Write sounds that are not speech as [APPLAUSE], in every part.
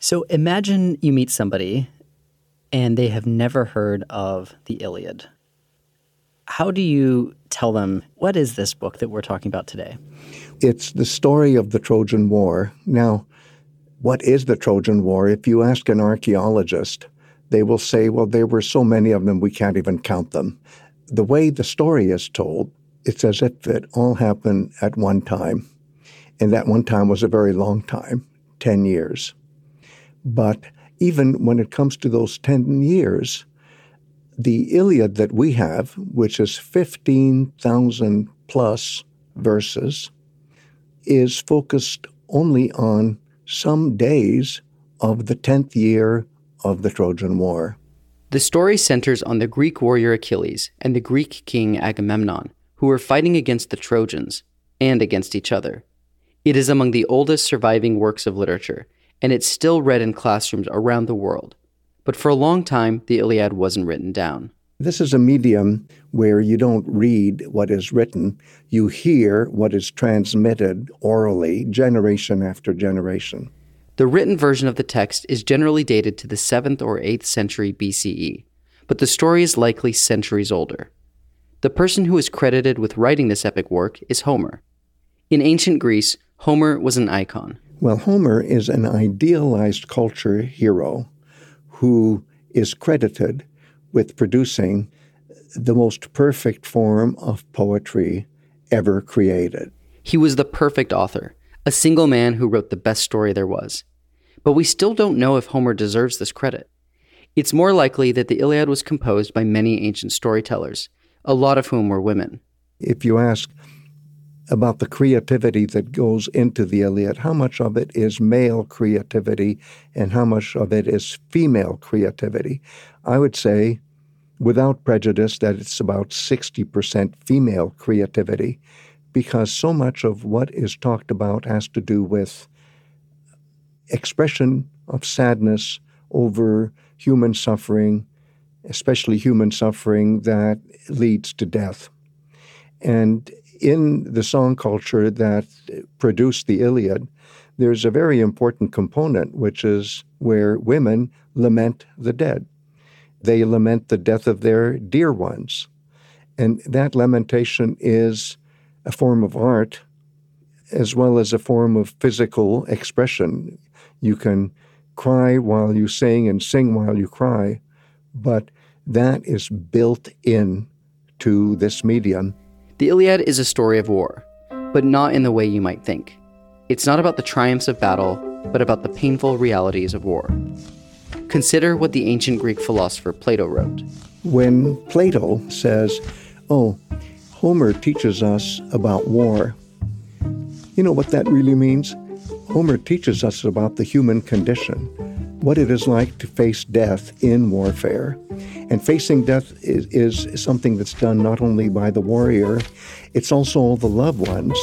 So imagine you meet somebody and they have never heard of the Iliad. How do you tell them what is this book that we're talking about today? It's the story of the Trojan War. Now, what is the Trojan War? If you ask an archaeologist, they will say, well, there were so many of them, we can't even count them. The way the story is told, it's as if it all happened at one time. And that one time was a very long time 10 years. But even when it comes to those 10 years, the Iliad that we have, which is 15,000 plus verses, is focused only on some days of the 10th year of the Trojan War. The story centers on the Greek warrior Achilles and the Greek king Agamemnon, who were fighting against the Trojans and against each other. It is among the oldest surviving works of literature, and it's still read in classrooms around the world. But for a long time, the Iliad wasn't written down. This is a medium where you don't read what is written, you hear what is transmitted orally, generation after generation. The written version of the text is generally dated to the 7th or 8th century BCE, but the story is likely centuries older. The person who is credited with writing this epic work is Homer. In ancient Greece, Homer was an icon. Well, Homer is an idealized culture hero who is credited with producing the most perfect form of poetry ever created. He was the perfect author, a single man who wrote the best story there was. But we still don't know if Homer deserves this credit. It's more likely that the Iliad was composed by many ancient storytellers, a lot of whom were women. If you ask about the creativity that goes into the Iliad, how much of it is male creativity and how much of it is female creativity, I would say, without prejudice, that it's about 60% female creativity because so much of what is talked about has to do with expression of sadness over human suffering, especially human suffering that leads to death. And in the song culture that produced the Iliad, there's a very important component, which is where women lament the dead. They lament the death of their dear ones. And that lamentation is a form of art as well as a form of physical expression. You can cry while you sing and sing while you cry, but that is built in to this medium. The Iliad is a story of war, but not in the way you might think. It's not about the triumphs of battle, but about the painful realities of war. Consider what the ancient Greek philosopher Plato wrote. When Plato says, Oh, Homer teaches us about war, you know what that really means? Homer teaches us about the human condition, what it is like to face death in warfare. And facing death is, is something that's done not only by the warrior, it's also all the loved ones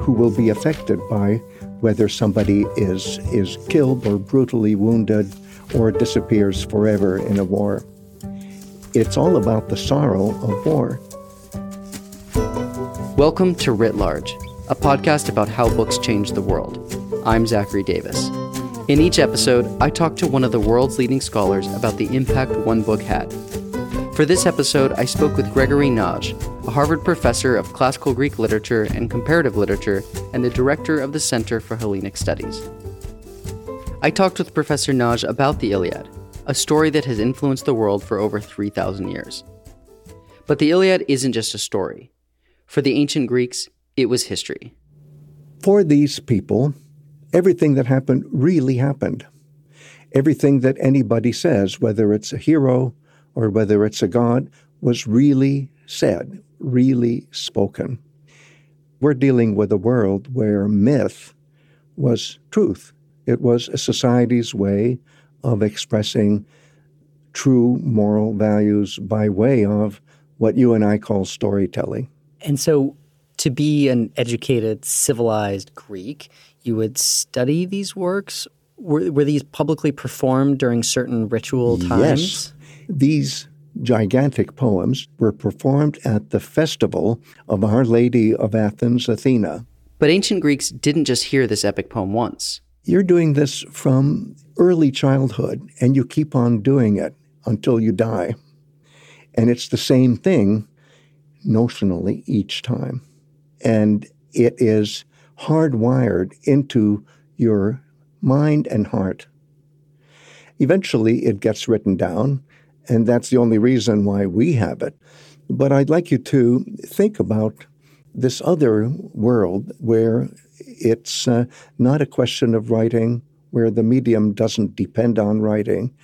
who will be affected by whether somebody is, is killed or brutally wounded or disappears forever in a war. It's all about the sorrow of war. Welcome to Writ Large, a podcast about how books change the world. I'm Zachary Davis. In each episode, I talk to one of the world's leading scholars about the impact one book had. For this episode, I spoke with Gregory Nagy, a Harvard professor of classical Greek literature and comparative literature and the director of the Center for Hellenic Studies. I talked with Professor Nagy about the Iliad, a story that has influenced the world for over 3,000 years. But the Iliad isn't just a story. For the ancient Greeks, it was history. For these people, everything that happened really happened. Everything that anybody says, whether it's a hero or whether it's a god, was really said, really spoken. We're dealing with a world where myth was truth. It was a society's way of expressing true moral values by way of what you and I call storytelling. And so, to be an educated, civilized Greek, you would study these works? Were, were these publicly performed during certain ritual times? Yes. These gigantic poems were performed at the festival of Our Lady of Athens, Athena. But ancient Greeks didn't just hear this epic poem once. You're doing this from early childhood, and you keep on doing it until you die. And it's the same thing notionally each time. And it is hardwired into your mind and heart. Eventually, it gets written down, and that's the only reason why we have it. But I'd like you to think about this other world where it's uh, not a question of writing, where the medium doesn't depend on writing.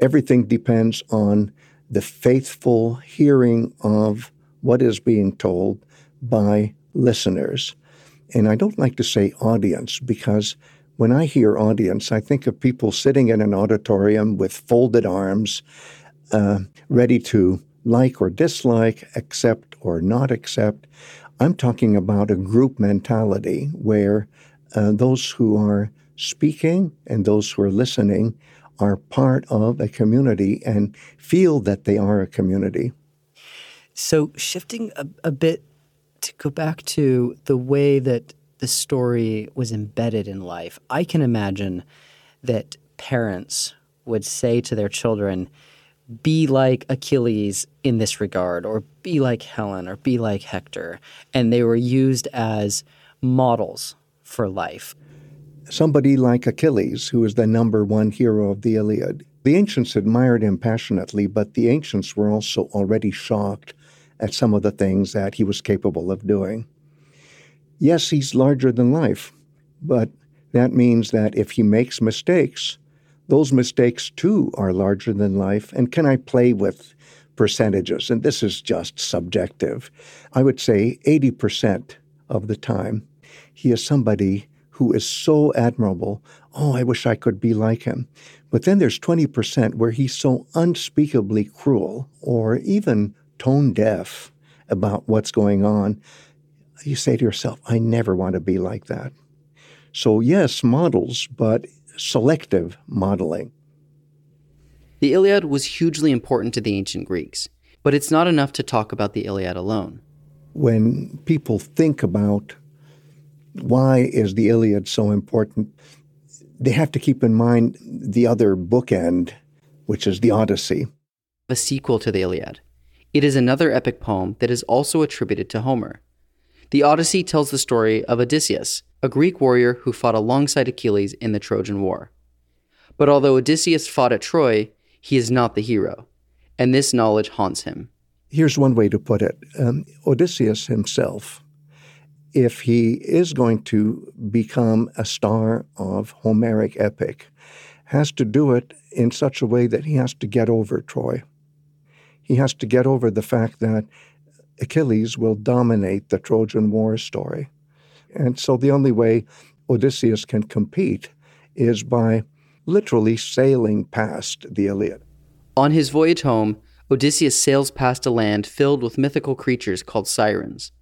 Everything depends on the faithful hearing of what is being told by listeners. And I don't like to say audience because when I hear audience, I think of people sitting in an auditorium with folded arms, uh, ready to like or dislike, accept or not accept. I'm talking about a group mentality where uh, those who are speaking and those who are listening are part of a community and feel that they are a community. So, shifting a, a bit to go back to the way that the story was embedded in life, I can imagine that parents would say to their children, be like Achilles in this regard, or be like Helen, or be like Hector. And they were used as models for life. Somebody like Achilles, who is the number one hero of the Iliad. The ancients admired him passionately, but the ancients were also already shocked at some of the things that he was capable of doing. Yes, he's larger than life, but that means that if he makes mistakes, those mistakes too are larger than life. And can I play with percentages? And this is just subjective. I would say 80% of the time, he is somebody who is so admirable. Oh, I wish I could be like him. But then there's 20% where he's so unspeakably cruel or even tone deaf about what's going on. You say to yourself, I never want to be like that. So, yes, models, but selective modeling. The Iliad was hugely important to the ancient Greeks, but it's not enough to talk about the Iliad alone. When people think about why is the Iliad so important, they have to keep in mind the other bookend, which is the Odyssey. A sequel to the Iliad. It is another epic poem that is also attributed to Homer. The Odyssey tells the story of Odysseus, a Greek warrior who fought alongside Achilles in the Trojan War. But although Odysseus fought at Troy, he is not the hero, and this knowledge haunts him. Here's one way to put it um, Odysseus himself, if he is going to become a star of Homeric epic, has to do it in such a way that he has to get over Troy. He has to get over the fact that Achilles will dominate the Trojan War story. And so the only way Odysseus can compete is by literally sailing past the Iliad. On his voyage home, Odysseus sails past a land filled with mythical creatures called sirens.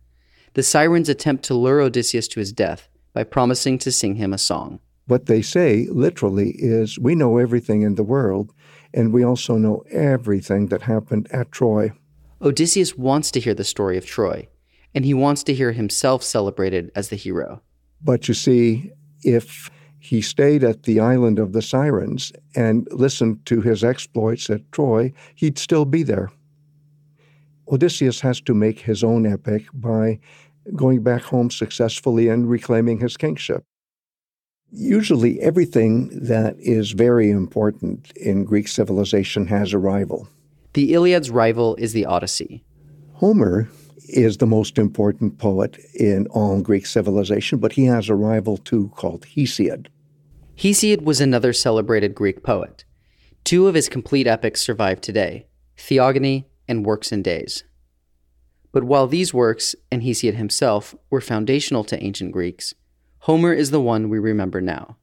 The sirens attempt to lure Odysseus to his death by promising to sing him a song. What they say literally is We know everything in the world, and we also know everything that happened at Troy. Odysseus wants to hear the story of Troy, and he wants to hear himself celebrated as the hero. But you see, if he stayed at the island of the Sirens and listened to his exploits at Troy, he'd still be there. Odysseus has to make his own epic by going back home successfully and reclaiming his kingship. Usually, everything that is very important in Greek civilization has a rival. The Iliad's rival is the Odyssey. Homer is the most important poet in all Greek civilization, but he has a rival too called Hesiod. Hesiod was another celebrated Greek poet. Two of his complete epics survive today Theogony and Works and Days. But while these works, and Hesiod himself, were foundational to ancient Greeks, Homer is the one we remember now.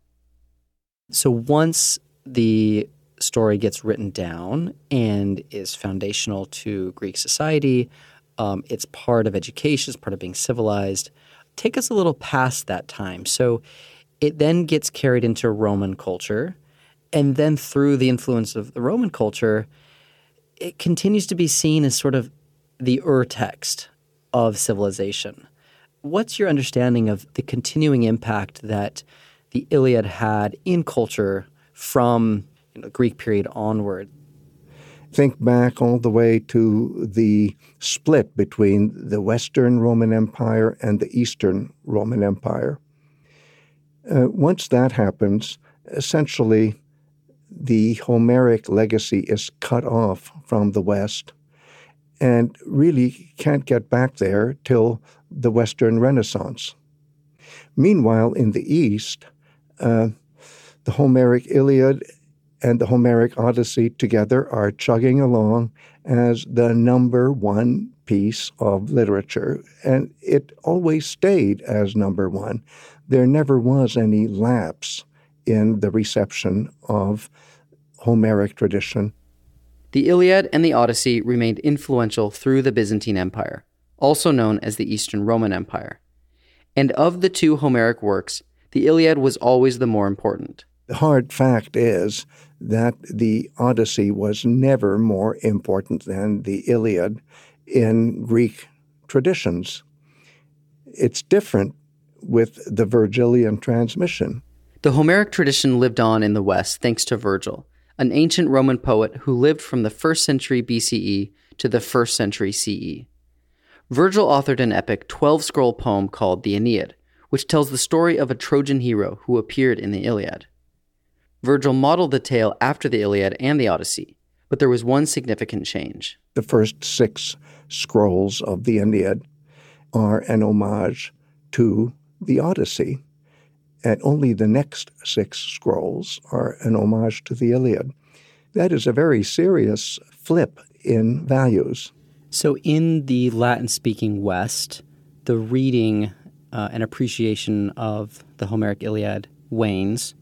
So once the story gets written down and is foundational to Greek society, um, it's part of education, it's part of being civilized. Take us a little past that time. So it then gets carried into Roman culture. And then through the influence of the Roman culture, it continues to be seen as sort of the ur text of civilization. What's your understanding of the continuing impact that the Iliad had in culture from you know, Greek period onward. Think back all the way to the split between the Western Roman Empire and the Eastern Roman Empire. Uh, once that happens, essentially the Homeric legacy is cut off from the West and really can't get back there till the Western Renaissance. Meanwhile, in the East, uh, the Homeric Iliad and the Homeric Odyssey together are chugging along as the number one piece of literature. And it always stayed as number one. There never was any lapse in the reception of Homeric tradition. The Iliad and the Odyssey remained influential through the Byzantine Empire, also known as the Eastern Roman Empire. And of the two Homeric works, the Iliad was always the more important. The hard fact is that the Odyssey was never more important than the Iliad in Greek traditions. It's different with the Virgilian transmission. The Homeric tradition lived on in the West thanks to Virgil, an ancient Roman poet who lived from the 1st century BCE to the 1st century CE. Virgil authored an epic 12 scroll poem called the Aeneid, which tells the story of a Trojan hero who appeared in the Iliad. Virgil modeled the tale after the Iliad and the Odyssey, but there was one significant change. The first six scrolls of the Aeneid are an homage to the Odyssey and only the next six scrolls are an homage to the Iliad. That is a very serious flip in values. So, in the Latin speaking West, the reading uh, and appreciation of the Homeric Iliad wanes,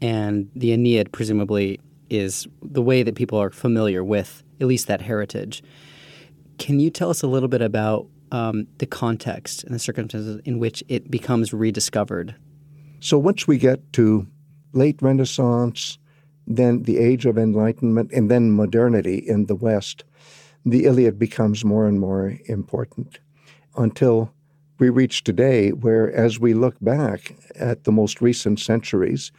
and the Aeneid presumably is the way that people are familiar with at least that heritage. Can you tell us a little bit about um, the context and the circumstances in which it becomes rediscovered so once we get to late Renaissance, then the Age of Enlightenment, and then modernity in the West, the Iliad becomes more and more important until we reach today, where as we look back at the most recent centuries,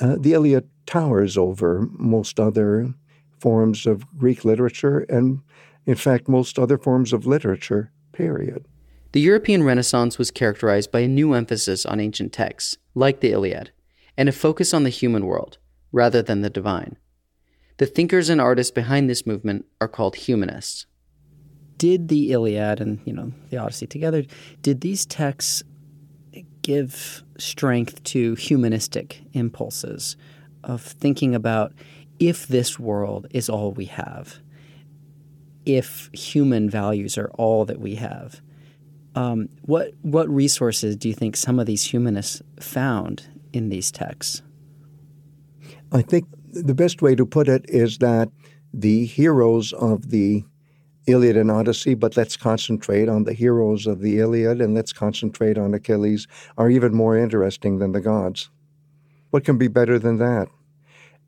uh, the Iliad towers over most other forms of Greek literature and, in fact, most other forms of literature, period. The European Renaissance was characterized by a new emphasis on ancient texts, like the Iliad, and a focus on the human world, rather than the divine. The thinkers and artists behind this movement are called humanists. Did the Iliad and you know the Odyssey together, did these texts give strength to humanistic impulses of thinking about if this world is all we have, if human values are all that we have, um, what what resources do you think some of these humanists found in these texts? I think the best way to put it is that the heroes of the Iliad and Odyssey, but let's concentrate on the heroes of the Iliad and let's concentrate on Achilles, are even more interesting than the gods. What can be better than that?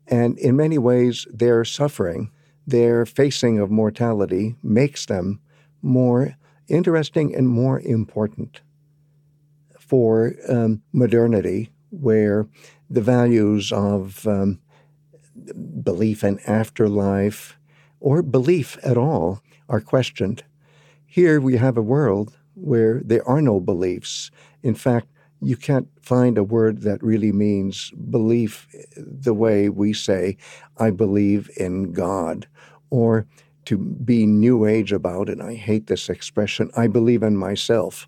And in many ways, their suffering, their facing of mortality, makes them more interesting and more important for um, modernity, where the values of um, belief in afterlife or belief at all are questioned. Here we have a world where there are no beliefs. In fact, you can't find a word that really means belief the way we say, I believe in God, or to be new age about it. I hate this expression. I believe in myself.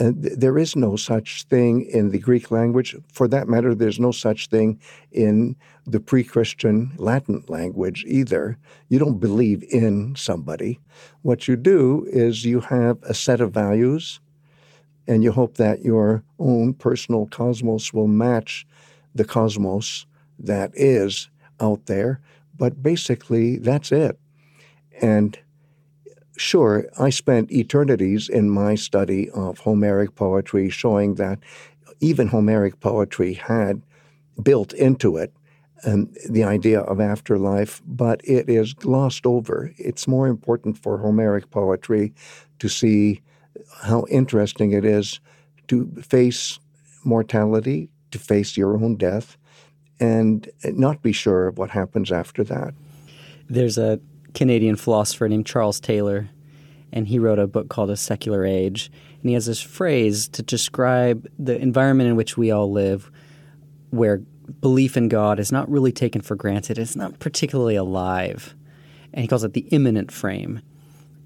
Uh, th- there is no such thing in the Greek language. For that matter, there's no such thing in the pre Christian Latin language either. You don't believe in somebody. What you do is you have a set of values, and you hope that your own personal cosmos will match the cosmos that is out there. But basically, that's it. And sure, I spent eternities in my study of Homeric poetry showing that even Homeric poetry had built into it um, the idea of afterlife, but it is glossed over. It's more important for Homeric poetry to see how interesting it is to face mortality, to face your own death and not be sure of what happens after that. There's a Canadian philosopher named Charles Taylor, and he wrote a book called A Secular Age. And he has this phrase to describe the environment in which we all live, where belief in God is not really taken for granted. It's not particularly alive. And he calls it the immanent frame.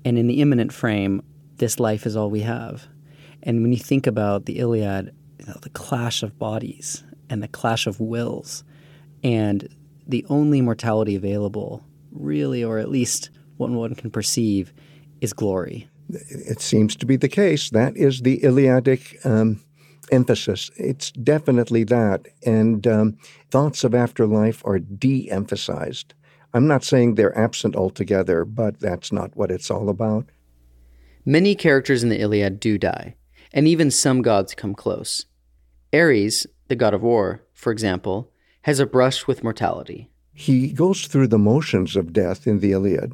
And in the immanent frame, this life is all we have. And when you think about the Iliad, you know, the clash of bodies and the clash of wills, and the only mortality available, really, or at least what one can perceive, is glory. It seems to be the case. That is the Iliadic um, emphasis. It's definitely that. And um, thoughts of afterlife are de emphasized. I'm not saying they're absent altogether, but that's not what it's all about. Many characters in the Iliad do die, and even some gods come close. Ares, the god of war, for example, has a brush with mortality. He goes through the motions of death in the Iliad,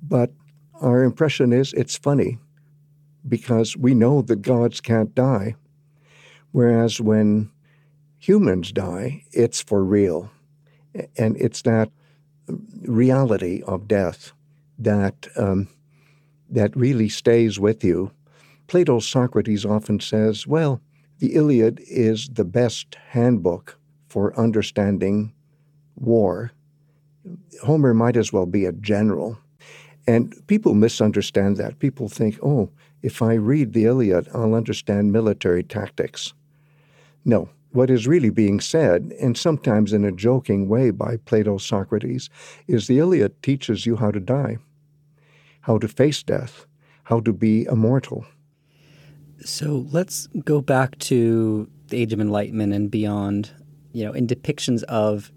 but our impression is it's funny because we know that gods can't die. Whereas when humans die, it's for real. And it's that reality of death that, um, that really stays with you. Plato's Socrates often says, well, the Iliad is the best handbook for understanding war. Homer might as well be a general. And people misunderstand that. People think, oh, if I read the Iliad, I'll understand military tactics. No, what is really being said, and sometimes in a joking way by Plato's Socrates, is the Iliad teaches you how to die, how to face death, how to be immortal. So let's go back to the Age of Enlightenment and beyond. You know, in depictions of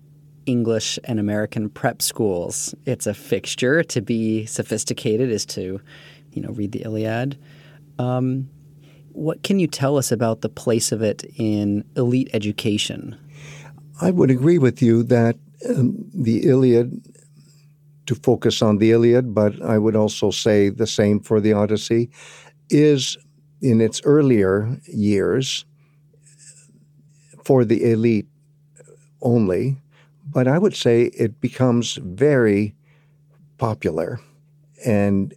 English and American prep schools, it's a fixture to be sophisticated is to, you know, read the Iliad. Um, what can you tell us about the place of it in elite education? I would agree with you that um, the Iliad, to focus on the Iliad, but I would also say the same for the Odyssey, is in its earlier years for the elite only. But I would say it becomes very popular. And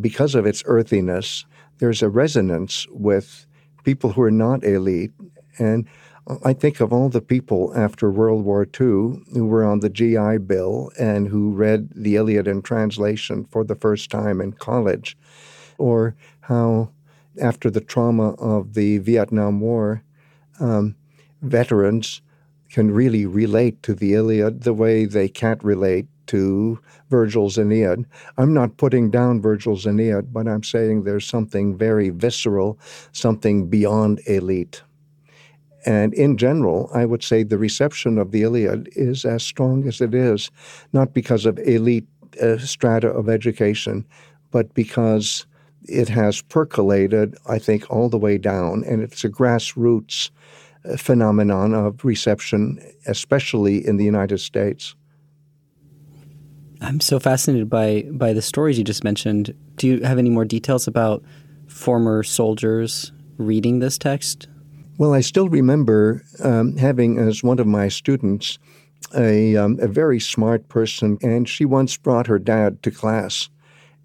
because of its earthiness, there's a resonance with people who are not elite. And I think of all the people after World War II who were on the GI Bill and who read the Iliad in translation for the first time in college, or how after the trauma of the Vietnam War, um, veterans can really relate to the Iliad the way they can't relate to Virgil's Aeneid. I'm not putting down Virgil's Aeneid, but I'm saying there's something very visceral, something beyond elite. And in general, I would say the reception of the Iliad is as strong as it is, not because of elite uh, strata of education, but because it has percolated, I think, all the way down, and it's a grassroots phenomenon of reception, especially in the United States. I'm so fascinated by by the stories you just mentioned. Do you have any more details about former soldiers reading this text? Well, I still remember um, having as one of my students a, um, a very smart person, and she once brought her dad to class.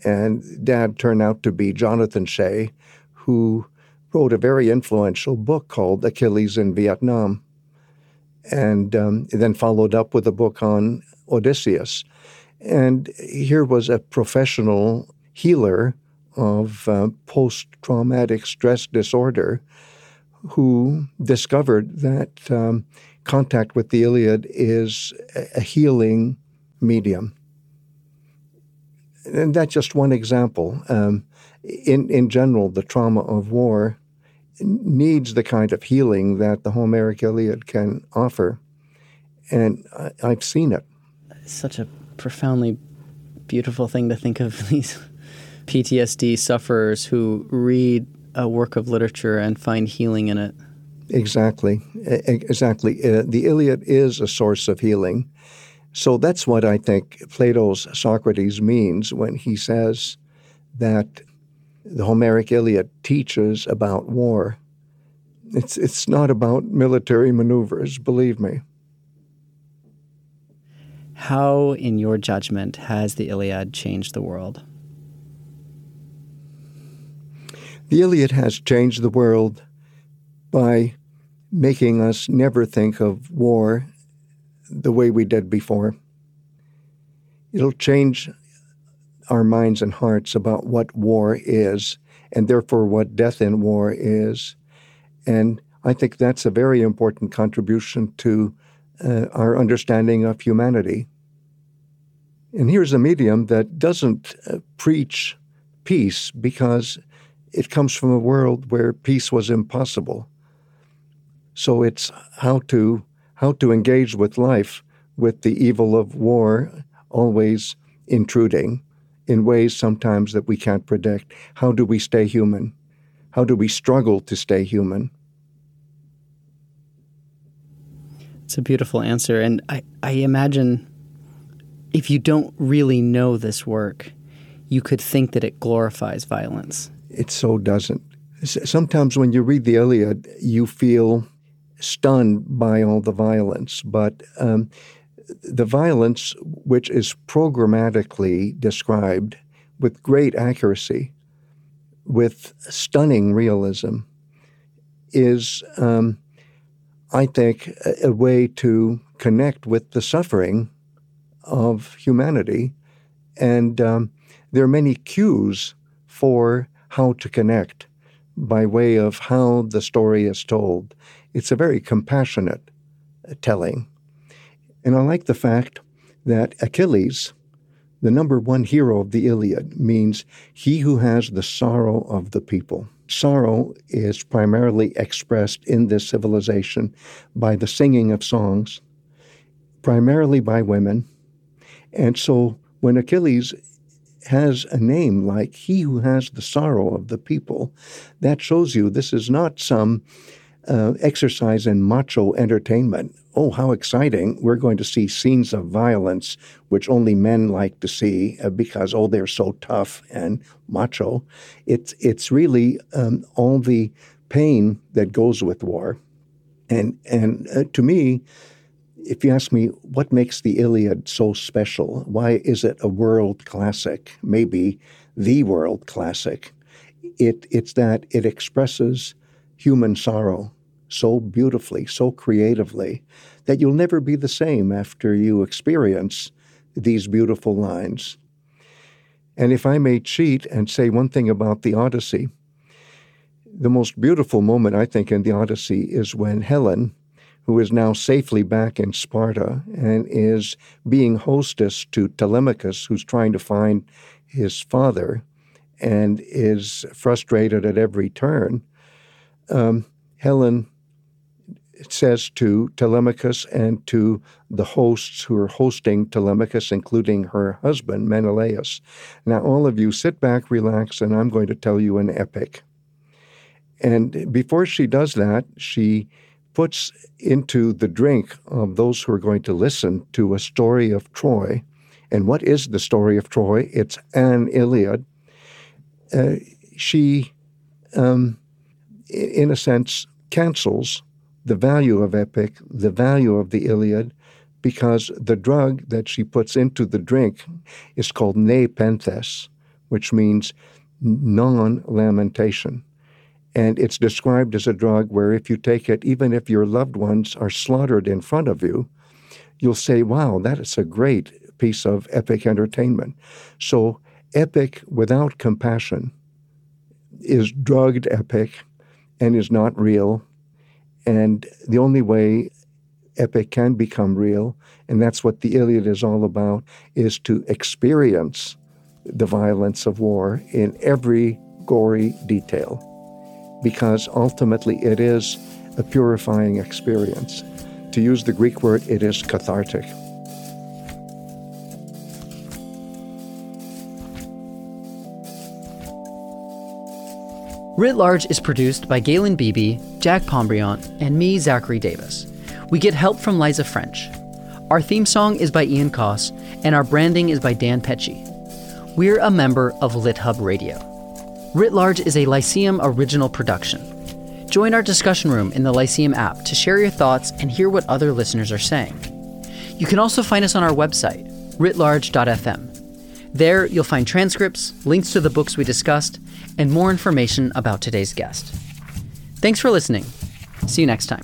And dad turned out to be Jonathan Shay, who wrote a very influential book called Achilles in Vietnam, and um, then followed up with a book on Odysseus. And here was a professional healer of uh, post traumatic stress disorder who discovered that um, contact with the Iliad is a healing medium. And that's just one example. Um, in, in general, the trauma of war needs the kind of healing that the Homeric Iliad can offer. And I, I've seen it. Such a profoundly beautiful thing to think of [LAUGHS] these PTSD sufferers who read a work of literature and find healing in it. Exactly. Exactly. Uh, the Iliad is a source of healing. So that's what I think Plato's Socrates means when he says that the Homeric Iliad teaches about war. It's, it's not about military maneuvers, believe me. How, in your judgment, has the Iliad changed the world? The Iliad has changed the world by making us never think of war the way we did before. It'll change our minds and hearts about what war is and therefore what death in war is. And I think that's a very important contribution to uh, our understanding of humanity. And here's a medium that doesn't uh, preach peace because it comes from a world where peace was impossible. So it's how to how to engage with life with the evil of war always intruding in ways sometimes that we can't predict. How do we stay human? How do we struggle to stay human? It's a beautiful answer. And I, I imagine if you don't really know this work, you could think that it glorifies violence. It so doesn't. Sometimes when you read the Iliad, you feel stunned by all the violence, but um, the violence, which is programmatically described with great accuracy, with stunning realism, is, um, I think, a, a, way to connect with the suffering of humanity. And um, there are many cues for how to connect by way of how the story is told. It's a very compassionate telling. And I like the fact that Achilles, the number one hero of the Iliad, means he who has the sorrow of the people. Sorrow is primarily expressed in this civilization by the singing of songs, primarily by women. And so when Achilles has a name like he who has the sorrow of the people, that shows you this is not some uh, exercise in macho entertainment. Oh, how exciting! We're going to see scenes of violence, which only men like to see uh, because oh, they're so tough and macho. It's it's really um, all the pain that goes with war, and and uh, to me, if you ask me what makes the Iliad so special, why is it a world classic? Maybe the world classic. It it's that it expresses human sorrow so beautifully, so creatively, that you'll never be the same after you experience these beautiful lines. And if I may cheat and say one thing about the Odyssey, the most beautiful moment, I think, in the Odyssey is when Helen, who is now safely back in Sparta and is being hostess to Telemachus, who's trying to find his father and is frustrated at every turn. Um, Helen it says to Telemachus and to the hosts who are hosting Telemachus, including her husband, Menelaus. Now, all of you sit back, relax, and I'm going to tell you an epic. And before she does that, she puts into the drink of those who are going to listen to a story of Troy. And what is the story of Troy? It's an Iliad. Uh, she, um, in a sense, cancels the value of epic, the value of the Iliad, because the drug that she puts into the drink is called nepenthes, which means non lamentation. And it's described as a drug where if you take it, even if your loved ones are slaughtered in front of you, you'll say, wow, that is a great piece of epic entertainment. So, epic without compassion is drugged epic and is not real and the only way epic can become real, and that's what the Iliad is all about, is to experience the violence of war in every gory detail. Because ultimately it is a purifying experience. To use the Greek word, it is cathartic. Writ Large is produced by Galen Beebe, Jack Pombriant, and me, Zachary Davis. We get help from Liza French. Our theme song is by Ian Coss, and our branding is by Dan Pecci. We're a member of LitHub Radio. Writ Large is a Lyceum original production. Join our discussion room in the Lyceum app to share your thoughts and hear what other listeners are saying. You can also find us on our website, writlarge.fm. There, you'll find transcripts, links to the books we discussed, and more information about today's guest. Thanks for listening. See you next time.